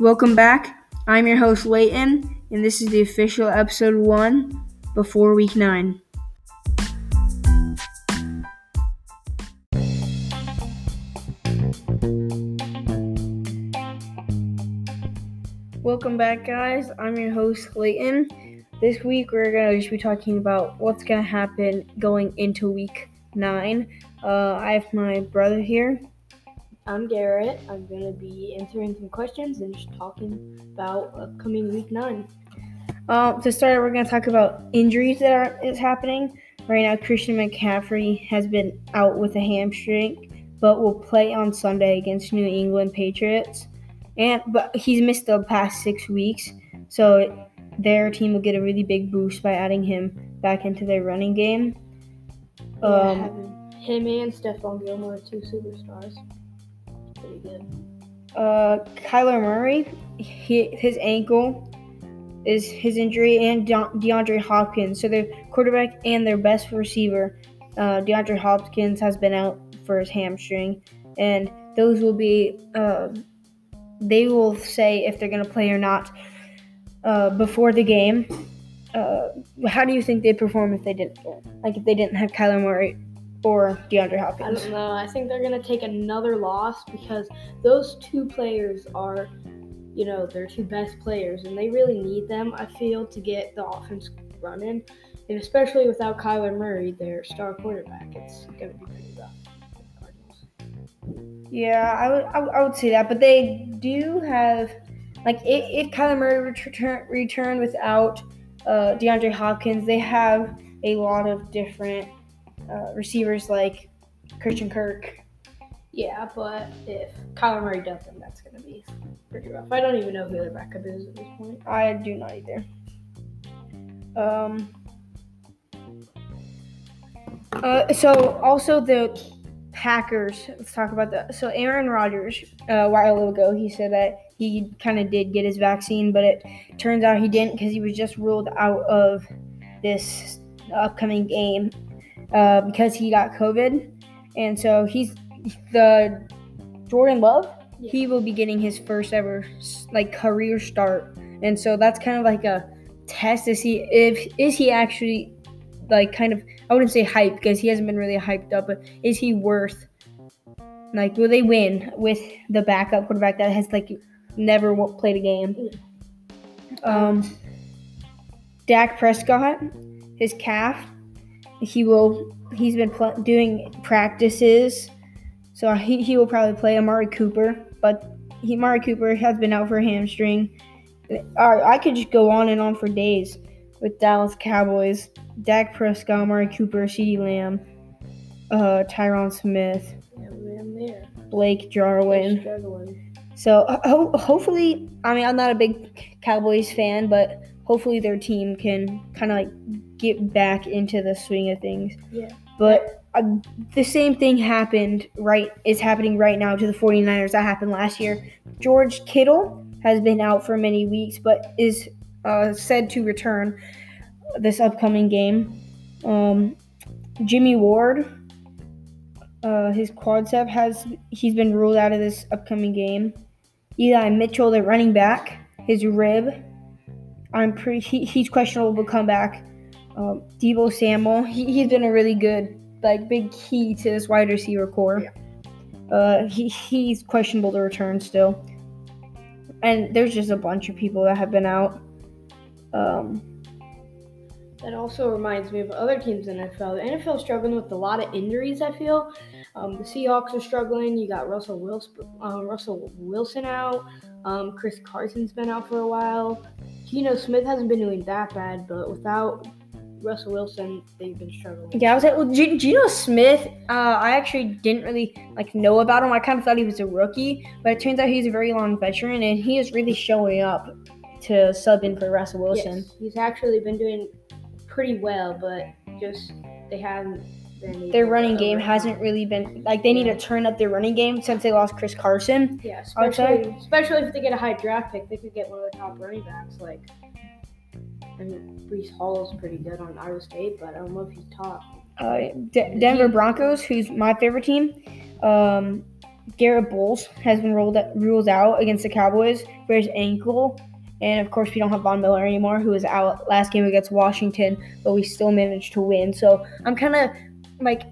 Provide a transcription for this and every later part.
Welcome back. I'm your host, Layton, and this is the official episode one before week nine. Welcome back, guys. I'm your host, Layton. This week, we're going to just be talking about what's going to happen going into week nine. Uh, I have my brother here. I'm Garrett. I'm going to be answering some questions and just talking about upcoming week nine. Uh, to start, we're going to talk about injuries that are is happening right now. Christian McCaffrey has been out with a hamstring, but will play on Sunday against New England Patriots. And but he's missed the past six weeks, so their team will get a really big boost by adding him back into their running game. Um, him and Stephon Gilmore, are two superstars, good. Uh, Kyler Murray, he, his ankle is his injury, and De- DeAndre Hopkins. So their quarterback and their best receiver, uh, DeAndre Hopkins, has been out for his hamstring, and those will be. Uh, they will say if they're going to play or not uh, before the game. Uh, how do you think they'd perform if they didn't? Like if they didn't have Kyler Murray or DeAndre Hopkins? I don't know. I think they're going to take another loss because those two players are, you know, their two best players, and they really need them. I feel to get the offense running, and especially without Kyler Murray, their star quarterback, it's going to be pretty rough. Yeah, I would, I would, I would say that, but they do have, like, if, if Kyler Murray return return without uh, DeAndre Hopkins, they have a lot of different uh, receivers like Christian Kirk. Yeah, but if Kyler Murray doesn't, that's going to be pretty rough. I don't even know who their backup is at this point. I do not either. Um. Uh, so also the Packers. Let's talk about that. So Aaron Rodgers, uh, a while ago, he said that he kind of did get his vaccine, but it turns out he didn't because he was just ruled out of this upcoming game uh, because he got COVID, and so he's the Jordan Love. Yeah. He will be getting his first ever like career start, and so that's kind of like a test to see if is he actually like kind of I wouldn't say hype because he hasn't been really hyped up, but is he worth like will they win with the backup quarterback that has like never played a game? Um, Dak Prescott, his calf, he will he's been pl- doing practices, so he, he will probably play Amari Cooper, but he Amari Cooper has been out for hamstring. I could just go on and on for days with Dallas Cowboys. Dak Prescott, Amari Cooper, CeeDee Lamb, uh, Tyron Smith, yeah, Blake Jarwin. So ho- hopefully, I mean, I'm not a big Cowboys fan, but hopefully their team can kind of like get back into the swing of things. Yeah. But uh, the same thing happened right is happening right now to the 49ers that happened last year. George Kittle has been out for many weeks, but is uh, said to return this upcoming game. Um, Jimmy Ward, uh, his quadricep has he's been ruled out of this upcoming game. Eli Mitchell, the running back, his rib. I'm pretty he, he's questionable to come back. Um, Deebo Samuel, he, he's been a really good like big key to this wide receiver core. Yeah. Uh, he, he's questionable to return still. And there's just a bunch of people that have been out. Um, that also reminds me of other teams in the NFL. The NFL struggling with a lot of injuries. I feel um, the Seahawks are struggling. You got Russell Wilson, uh, Russell Wilson out. Um, Chris Carson's been out for a while. Geno Smith hasn't been doing that bad, but without Russell Wilson, they've been struggling. Yeah, I was like, well, G- Geno Smith. Uh, I actually didn't really like know about him. I kind of thought he was a rookie, but it turns out he's a very long veteran, and he is really showing up to sub in for Russell Wilson. Yes, he's actually been doing pretty well, but just they haven't their running game hasn't really been like they need to turn up their running game since they lost Chris Carson. Yeah, especially especially if they get a high draft pick, they could get one of the top running backs. Like, I mean, Breece Hall is pretty good on Iowa State, but I don't know if he's top. Uh, Denver Broncos, who's my favorite team, um, Garrett Bolles has been ruled ruled out against the Cowboys for his ankle. And of course, we don't have Von Miller anymore, who was out last game against Washington, but we still managed to win. So I'm kind of like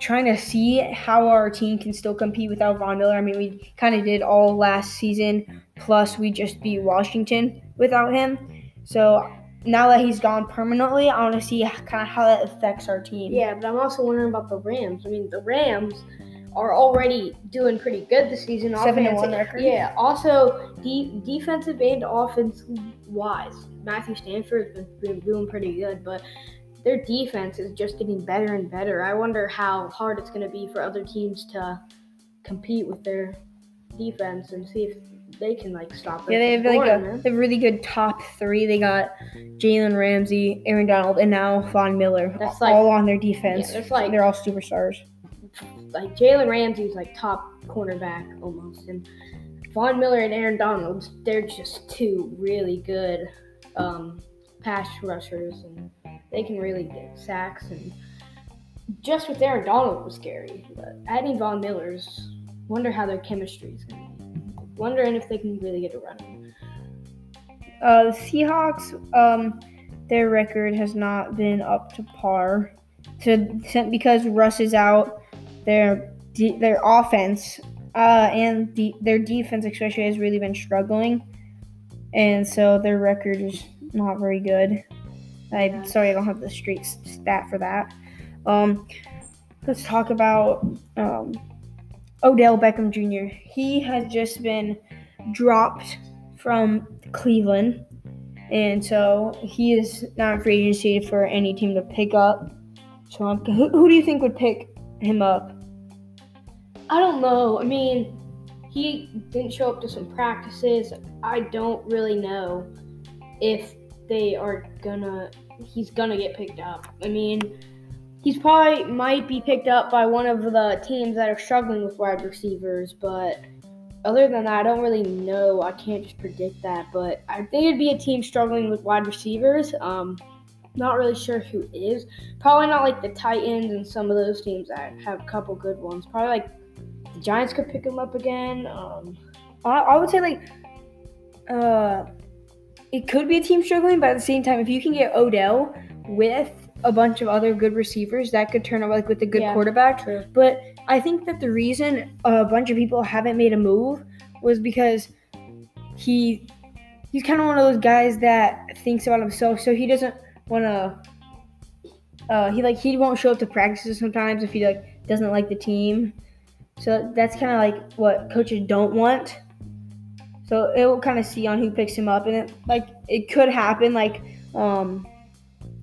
trying to see how our team can still compete without Von Miller. I mean, we kind of did all last season, plus we just beat Washington without him. So now that he's gone permanently, I want to see kind of how that affects our team. Yeah, but I'm also wondering about the Rams. I mean, the Rams are already doing pretty good this season. Seven and one record. Yeah. Also, de- defensive and offense wise, Matthew Stafford's been, been doing pretty good, but their defense is just getting better and better. I wonder how hard it's going to be for other teams to compete with their defense and see if they can like stop it. Yeah, they have like a, they have really good top three. They got Jalen Ramsey, Aaron Donald, and now Von Miller. That's like, all on their defense. Yeah, like they're all superstars. Like Jalen Ramsey's like top cornerback almost, and Von Miller and Aaron Donald, they're just two really good um, pass rushers, and they can really get sacks. And just with Aaron Donald was scary, but adding Von Miller's, wonder how their chemistry is going to wondering if they can really get a run. Uh, the Seahawks, um, their record has not been up to par. To because Russ is out, their their offense uh, and de- their defense especially has really been struggling, and so their record is not very good. I'm sorry, I don't have the straight stat for that. Um, let's talk about um, Odell Beckham Jr. He has just been dropped from Cleveland, and so he is not free agency for any team to pick up. So, um, who, who do you think would pick him up? I don't know. I mean, he didn't show up to some practices. I don't really know if they are gonna. He's gonna get picked up. I mean he's probably might be picked up by one of the teams that are struggling with wide receivers, but other than that, I don't really know. I can't just predict that, but I think it'd be a team struggling with wide receivers. Um, not really sure who is. Probably not like the Titans and some of those teams that have a couple good ones. Probably like the Giants could pick him up again. Um, I, I would say like uh, it could be a team struggling, but at the same time, if you can get Odell with a bunch of other good receivers that could turn out like with a good yeah, quarterback. True. But I think that the reason a bunch of people haven't made a move was because he he's kind of one of those guys that thinks about himself, so he doesn't want to. Uh, he like he won't show up to practices sometimes if he like doesn't like the team. So that's kind of like what coaches don't want. So it will kind of see on who picks him up, and it, like it could happen like um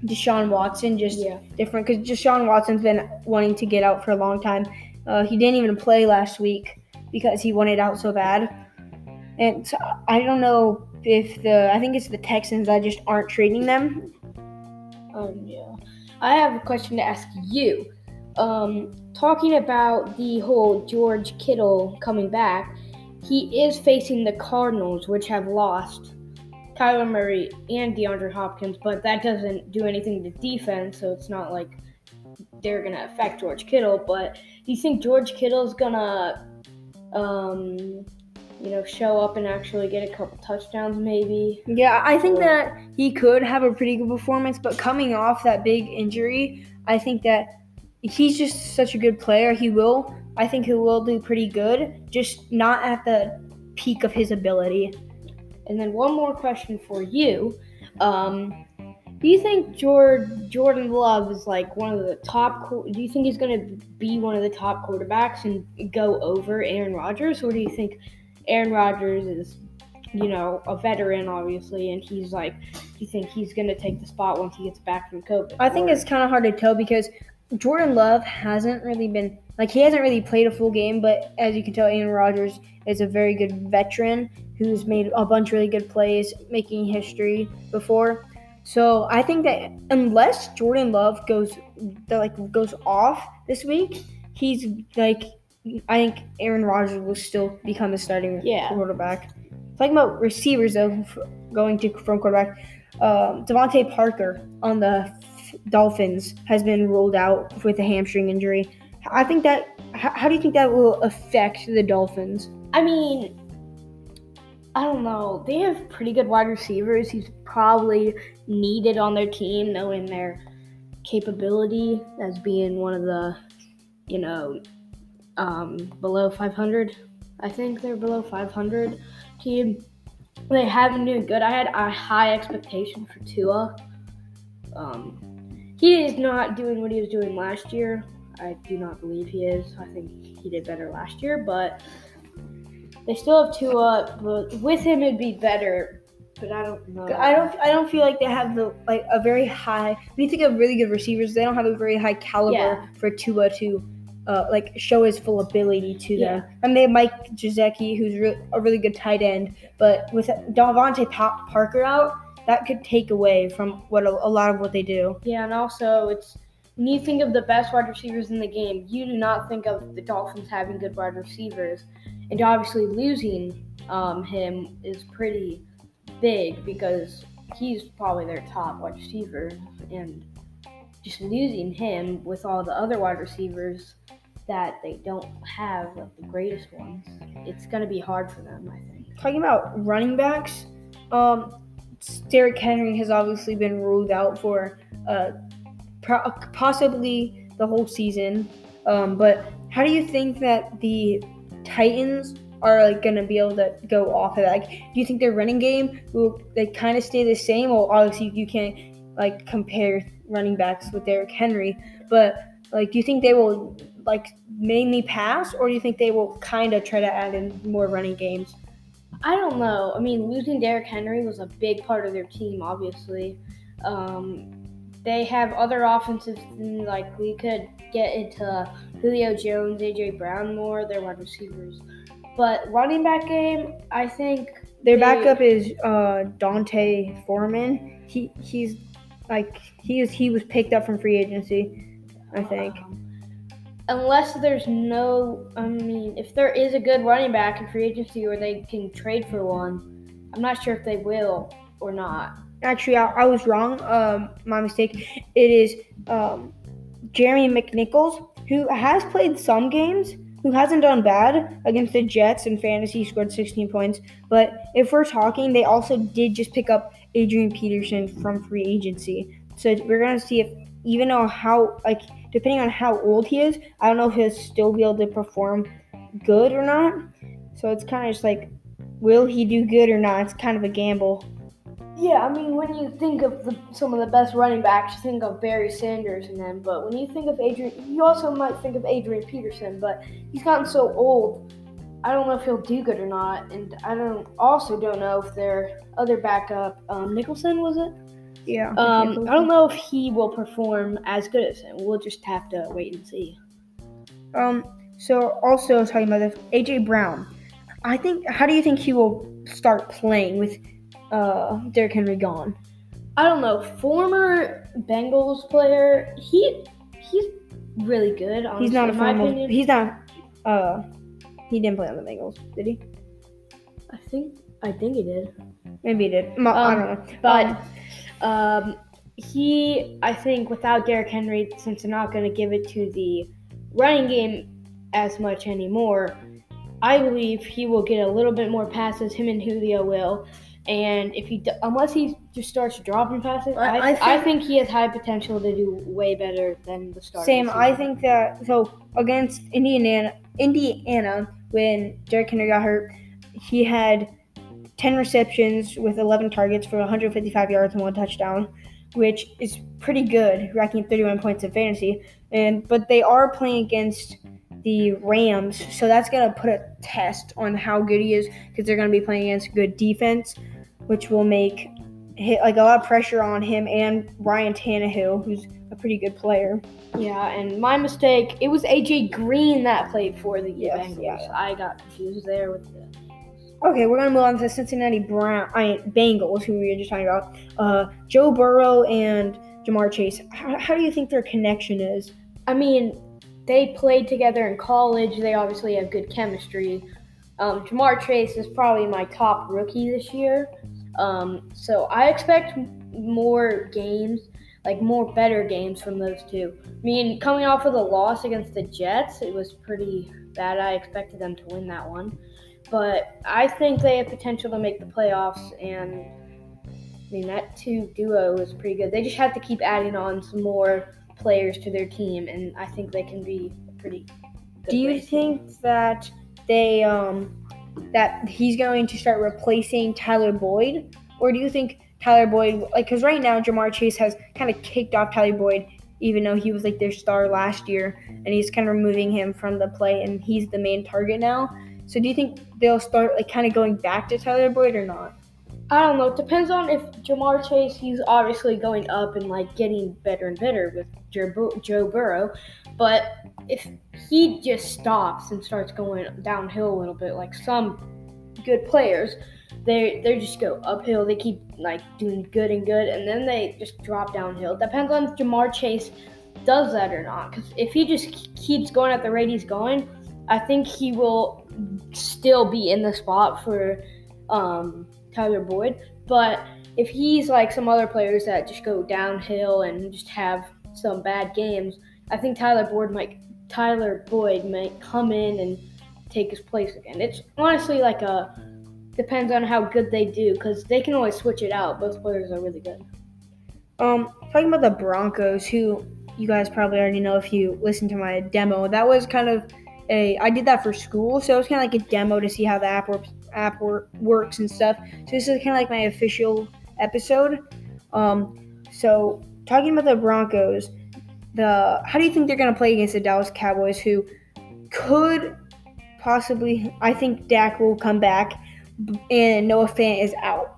Deshaun Watson, just yeah. different because Deshaun Watson's been wanting to get out for a long time. Uh, he didn't even play last week because he wanted out so bad. And so I don't know if the I think it's the Texans that just aren't trading them. Um, yeah. I have a question to ask you. Um, talking about the whole George Kittle coming back, he is facing the Cardinals, which have lost Kyler Murray and DeAndre Hopkins, but that doesn't do anything to defense, so it's not like they're gonna affect George Kittle. But do you think George Kittle's gonna, um, you know, show up and actually get a couple touchdowns, maybe? Yeah, I think or, that he could have a pretty good performance, but coming off that big injury, I think that he's just such a good player. He will, I think, he will do pretty good, just not at the peak of his ability. And then one more question for you. Um, do you think Jordan Jordan Love is like one of the top? Do you think he's going to be one of the top quarterbacks and go over Aaron Rodgers, or do you think Aaron Rodgers is, you know, a veteran obviously, and he's like, do you think he's going to take the spot once he gets back from COVID? I think or? it's kind of hard to tell because Jordan Love hasn't really been like he hasn't really played a full game, but as you can tell, Aaron Rodgers is a very good veteran who's made a bunch of really good plays, making history before. So I think that unless Jordan Love goes like goes off this week, he's like I think Aaron Rodgers will still become the starting yeah. quarterback. Talking about receivers though, going to from quarterback, um, DeVante Parker on the Dolphins has been ruled out with a hamstring injury. I think that how, do you think that will affect the Dolphins? I mean, I don't know. They have pretty good wide receivers. He's probably needed on their team, knowing their capability as being one of the, you know, um, below 500. I think they're below 500 team. They haven't been good. I had a high expectation for Tua. Um, he is not doing what he was doing last year. I do not believe he is. I think he did better last year, but they still have Tua. But with him, it'd be better. But I don't know. I don't. I don't feel like they have the like a very high. When you think of really good receivers, they don't have a very high caliber Yeah. for Tua to, uh, like show his full ability to Yeah. them. I mean, they have Mike Gesicki, who's re- a really good tight end, but with DeVante pa- Parker out, that could take away from what a, a lot of what they do. Yeah, and also it's when you think of the best wide receivers in the game, you do not think of the Dolphins having good wide receivers, and obviously losing um, him is pretty big because he's probably their top wide receiver, and just losing him with all the other wide receivers that they don't have like the greatest ones, it's gonna be hard for them, I think. Talking about running backs, um, Derrick Henry has obviously been ruled out for uh, pro- possibly the whole season. Um, but how do you think that the Titans are like going to be able to go off of that? Like, do you think their running game will like kind of stay the same? Well, obviously you can't like compare running backs with Derrick Henry, but like, do you think they will like mainly pass, or do you think they will kind of try to add in more running games? I don't know. I mean, losing Derrick Henry was a big part of their team, obviously. Um, they have other offensive, like we could get into Julio Jones, AJ Brown more, their wide receivers. But running back game, I think Their They- backup is uh, D'Onta Foreman. He he's like he is he was picked up from free agency, I think. um, unless there's no, I mean, if there is a good running back in free agency or they can trade for one, I'm not sure if they will or not. Actually, I, I was wrong. Um, my mistake. It is um, Jeremy McNichols who has played some games. Who hasn't done bad against the Jets in fantasy? Scored 16 points. But if we're talking, they also did just pick up Adrian Peterson from free agency. So we're gonna see if even though how like depending on how old he is, I don't know if he'll still be able to perform good or not. So it's kind of just like, will he do good or not? It's kind of a gamble. Yeah, I mean, when you think of the, some of the best running backs, you think of Barry Sanders and them. But when you think of Adrian, you also might think of Adrian Peterson. But he's gotten so old, I don't know if he'll do good or not. And I don't also don't know if their other backup, um, Nicholson, was it? Yeah. Um, I don't know if he will perform as good as him. We'll just have to wait and see. Um. So also talking about this, AJ Brown. I think. How do you think he will start playing with uh Derrick Henry gone? I don't know. Former Bengals player, he he's really good. Honestly, He's not a in my formal. opinion. He's not. Uh, he didn't play on the Bengals, did he? I think I think he did. Maybe he did. I Um, don't know. But Um, um, he, I think, without Derrick Henry, since they're not going to give it to the running game as much anymore, I believe he will get a little bit more passes. Him and Julio will. And if he, unless he just starts dropping passes, I- I, I I, think- think, he has high potential to do way better than the start. Sam, I think that so against Indiana, Indiana, when Derrick Henry got hurt, he had 10 receptions with 11 targets for 155 yards and one touchdown, which is pretty good, racking 31 points in fantasy. And but they are playing against the Rams, so that's gonna put a test on how good he is because they're gonna be playing against good defense, which will make hit like a lot of pressure on him and Ryan Tannehill, who's a pretty good player. Yeah, and my mistake. It was AJ Green that played for the Yes, Bengals. yeah, yeah. I got confused there with the. Okay, we're gonna move on to Cincinnati Brown, I mean, Bengals, who we were just talking about. Uh, Joe Burrow and Ja'Marr Chase. How, how do you think their connection is? I mean, they played together in college. They obviously have good chemistry. Um, Ja'Marr Chase is probably my top rookie this year. Um, so I expect more games. like more better games from those two. I mean, coming off of the loss against the Jets, it was pretty bad. I expected them to win that one, but I think they have potential to make the playoffs. And I mean, that two duo is pretty good. They just have to keep adding on some more players to their team, and I think they can be pretty. Do you race. think that they um that he's going to start replacing Tyler Boyd, or do you think Tyler Boyd like because right now Ja'Marr Chase has kind of kicked off Tyler Boyd, even though he was like their star last year, and he's kind of removing him from the play, and he's the main target now. So do you think they'll start like kind of going back to Tyler Boyd or not? I don't know. It depends on if Ja'Marr Chase, he's obviously going up and like getting better and better with Joe Burrow. But if he just stops and starts going downhill a little bit, like some good players, they they just go uphill. They keep like doing good and good, and then they just drop downhill. Depends on if Ja'Marr Chase does that or not. Because if he just keeps going at the rate he's going, I think he will still be in the spot for um, Tyler Boyd. But if he's like some other players that just go downhill and just have some bad games, I think Tyler Boyd might Tyler Boyd might come in and take his place again. It's honestly like a depends on how good they do because they can always switch it out. Both players are really good. Um, talking about the Broncos, who you guys probably already know if you listen to my demo. That was kind of a I did that for school, so it was kind of like a demo to see how the app works, app works and stuff. So this is kind of like my official episode. Um, so talking about the Broncos, the how do you think they're going to play against the Dallas Cowboys, who could possibly? I think Dak will come back, and Noah Fant is out.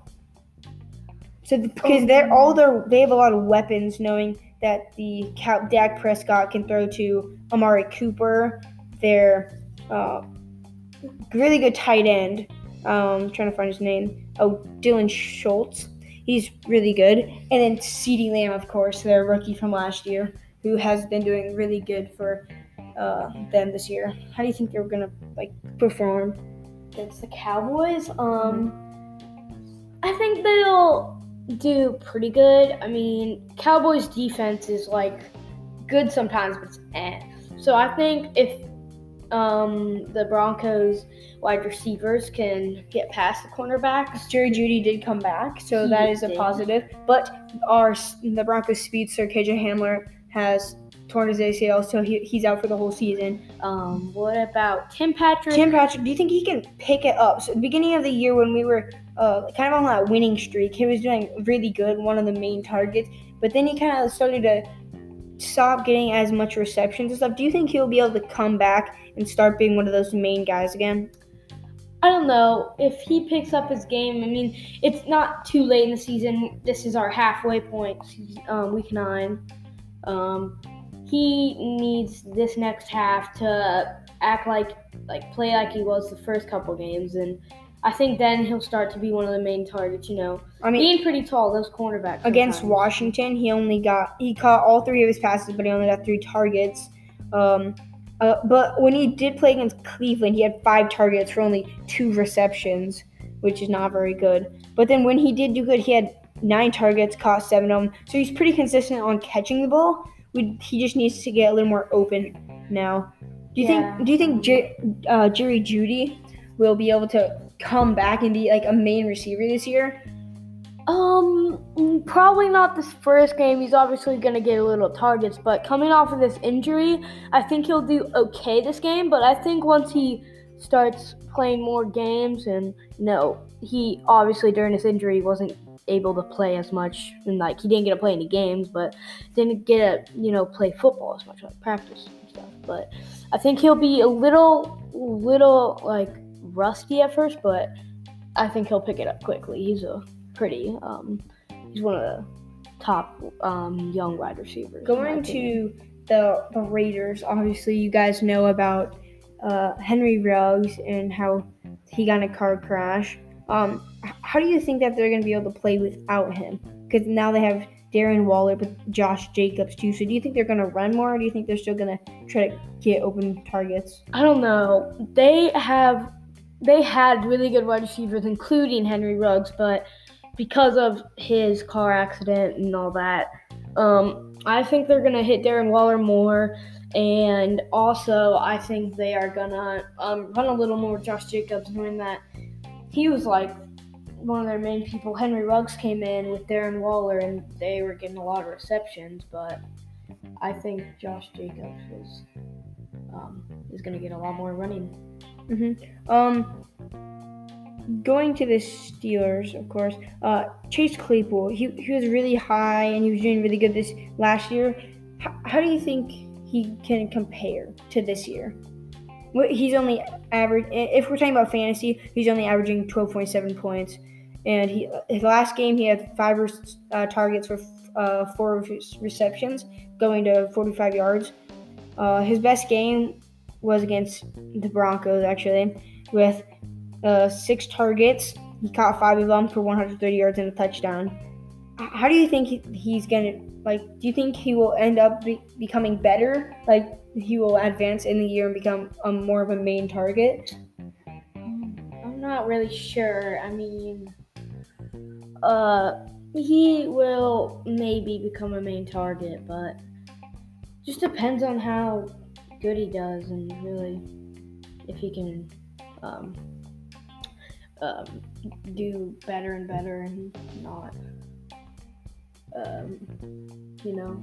So because they're all their they have a lot of weapons, knowing that the Dak Prescott can throw to Amari Cooper, their uh, really good tight end. Um, trying to find his name. Oh, Dylan Schultz. He's really good. And then CeeDee Lamb, of course, their rookie from last year who has been doing really good for uh, them this year. How do you think they're gonna like perform against the Cowboys? Um, I think they'll do pretty good. I mean, Cowboys defense is like good sometimes, but it's eh. So I think if um, the Broncos wide receivers can get past the cornerbacks. Jerry Jeudy did come back, so he that is a positive. But our the Broncos speedster KJ Hamler has torn his ACL, so he, he's out for the whole season. Um, what about Tim Patrick? Tim Patrick, do you think he can pick it up? So, the beginning of the year when we were uh, kind of on that winning streak, he was doing really good, one of the main targets. But then he kind of started to stop getting as much receptions and stuff. Do you think he'll be able to come back and start being one of those main guys again? I don't know if he picks up his game. I mean, it's not too late in the season. This is our halfway point, um, week nine. Um, he needs this next half to act like like play like he was the first couple games, and I think then he'll start to be one of the main targets. You know, I mean, being pretty tall, those cornerbacks. Against sometimes. Washington, he only got he caught all three of his passes, but he only got three targets. Um, uh, but when he did play against Cleveland, he had five targets for only two receptions, which is not very good. But then when he did do good, he had nine targets, caught seven of them. So he's pretty consistent on catching the ball. We, he just needs to get a little more open now. Do you yeah. think? Do you think J, uh, Jerry Jeudy will be able to come back and be like a main receiver this year? Um, probably not this first game. He's obviously gonna get a little targets, but coming off of this injury, I think he'll do okay this game. But I think once he starts playing more games, and you know, he obviously during his injury wasn't able to play as much and like he didn't get to play any games but didn't get to you know play football as much like practice and stuff but i think he'll be a little little like rusty at first but i think he'll pick it up quickly he's a pretty um he's one of the top um young wide receivers going to the the raiders obviously you guys know about uh henry ruggs and how he got in a car crash um, how do you think that they're going to be able to play without him? Because now they have Darren Waller with Josh Jacobs too. So do you think they're going to run more, or do you think they're still going to try to get open targets? I don't know. They have they had really good wide receivers, including Henry Ruggs, but because of his car accident and all that, Um, I think they're gonna hit Darren Waller more, and also I think they are gonna um, run a little more Josh Jacobs, knowing that he was like one of their main people. Henry Ruggs came in with Darren Waller, and they were getting a lot of receptions, but I think Josh Jacobs was um, is gonna get a lot more running. Mm-hmm. Um, going to the Steelers, of course. Uh, Chase Claypool, he, he was really high and he was doing really good this last year. How, how do you think he can compare to this year? He's only average. If we're talking about fantasy, he's only averaging twelve point seven points, and he his last game he had five uh, targets for uh, four receptions, going to forty five yards. Uh, his best game was against the Broncos, actually, with uh, six targets. He caught five of them for 130 yards and a touchdown. How do you think he's gonna like? Do you think he will end up be- becoming better? Like he will advance in the year and become a more of a main target? I'm not really sure. I mean, uh, he will maybe become a main target, but just depends on how good he does and really if he can um, um, do better and better and not, um, you know.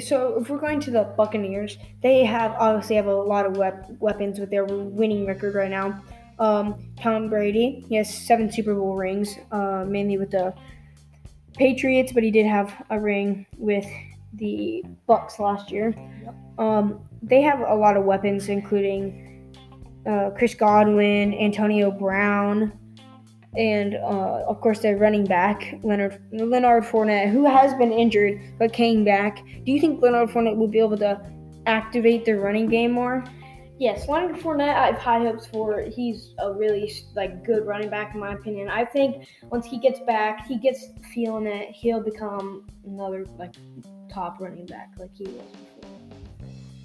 So if we're going to the Buccaneers, they have obviously have a lot of wep- weapons with their winning record right now. Um, Tom Brady, he has seven Super Bowl rings, uh, mainly with the Patriots, but he did have a ring with the Bucks last year. Um, they have a lot of weapons, including uh, Chris Godwin, Antonio Brown, and uh, of course their running back Leonard Leonard Fournette, who has been injured but came back. Do you think Leonard Fournette will be able to activate their running game more? Yes, Leonard Fournette, I have high hopes for. He's a really like good running back in my opinion. I think once he gets back, he gets feeling it, he'll become another like top running back like he was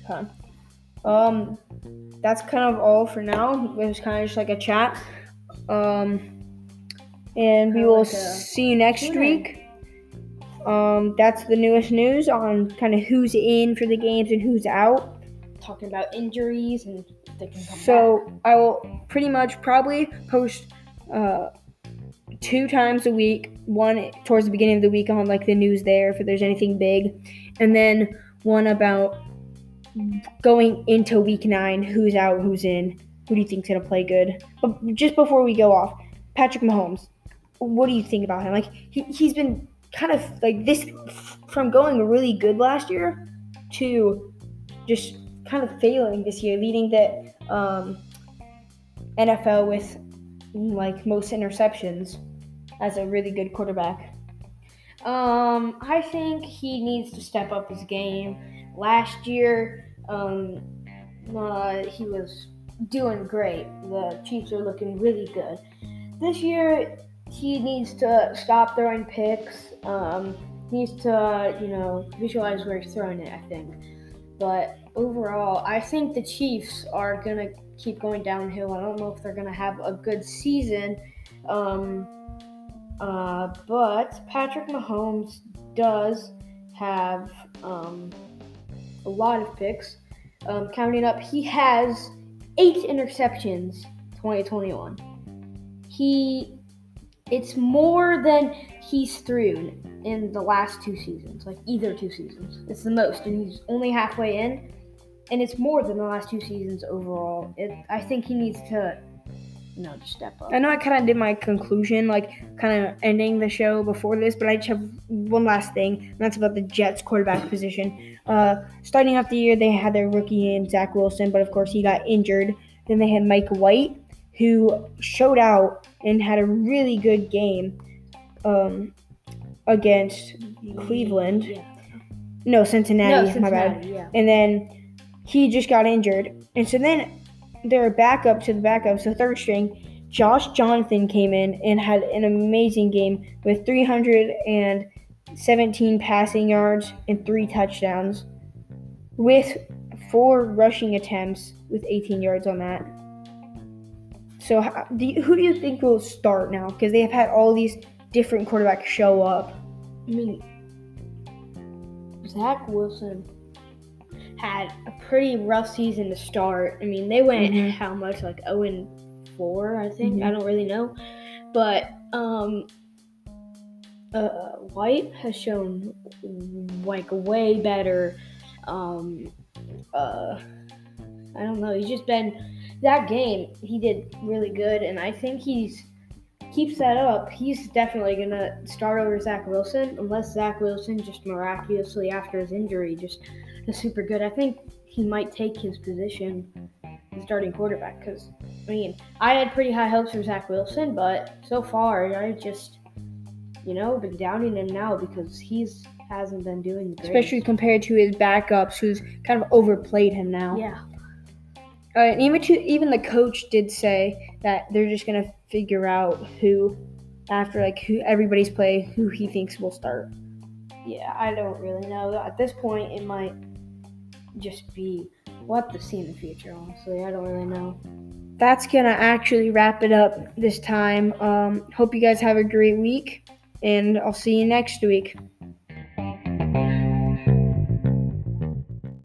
before. Okay. Um, that's kind of all for now. It was kind of just like a chat. Um, and we will like see you next week. Um, that's the newest news on kind of who's in for the games and who's out. Talking about injuries and they can come so back. I will pretty much probably post uh, two times a week. One towards the beginning of the week on like the news there if there's anything big, and then one about going into week nine. Who's out? Who's in? Who do you think's gonna play good? But just before we go off, Patrick Mahomes what do you think about him? Like he he's been kind of like this from going really good last year to just kind of failing this year, leading the um, NFL with like most interceptions as a really good quarterback. Um, I think he needs to step up his game. Last year, um, uh, he was doing great. The Chiefs are looking really good. This year, he needs to stop throwing picks. Um, needs to, you know, visualize where he's throwing it, I think. But overall, I think the Chiefs are going to keep going downhill. I don't know if they're going to have a good season. Um, uh, but Patrick Mahomes does have um, a lot of picks. Um, counting up, he has eight interceptions 2021. He it's more than he's through in the last two seasons, like either two seasons. It's the most, and he's only halfway in, and it's more than the last two seasons overall. It, I think he needs to, you know, just step up. I know I kind of did my conclusion, like kind of ending the show before this, but I just have one last thing, and that's about the Jets quarterback position. Uh, starting off the year, they had their rookie in Zach Wilson, but of course he got injured. Then they had Mike White, who showed out and had a really good game um, against Cleveland. Yeah. No, Cincinnati, no, Cincinnati, my bad. Yeah. And then he just got injured. And so then their backup to the backup, so third string, Josh Johnson came in and had an amazing game with 317 passing yards and three touchdowns with four rushing attempts with 18 yards on that. So, do you, who do you think will start now? Because they have had all these different quarterbacks show up. I mean, Zach Wilson had a pretty rough season to start. I mean, they went Mhm. how much like 0 and 4, I think. Mhm. I don't really know. But um uh White has shown like way better um uh I don't know, he's just been that game, he did really good and I think he's keeps that up, he's definitely gonna start over Zach Wilson unless Zach Wilson just miraculously after his injury just is super good. I think he might take his position as starting quarterback because I mean I had pretty high hopes for Zach Wilson, but so far I just you know been doubting him now because he's hasn't been doing great. especially compared to his backups, who's kind of overplayed him now. yeah. Uh, and even to, even the coach did say that they're just gonna figure out who, after like who everybody's play, who he thinks will start. Yeah, I don't really know. At this point, it might just be we'll to see in the future. Honestly, I don't really know. That's gonna actually wrap it up this time. Um, hope you guys have a great week, and I'll see you next week.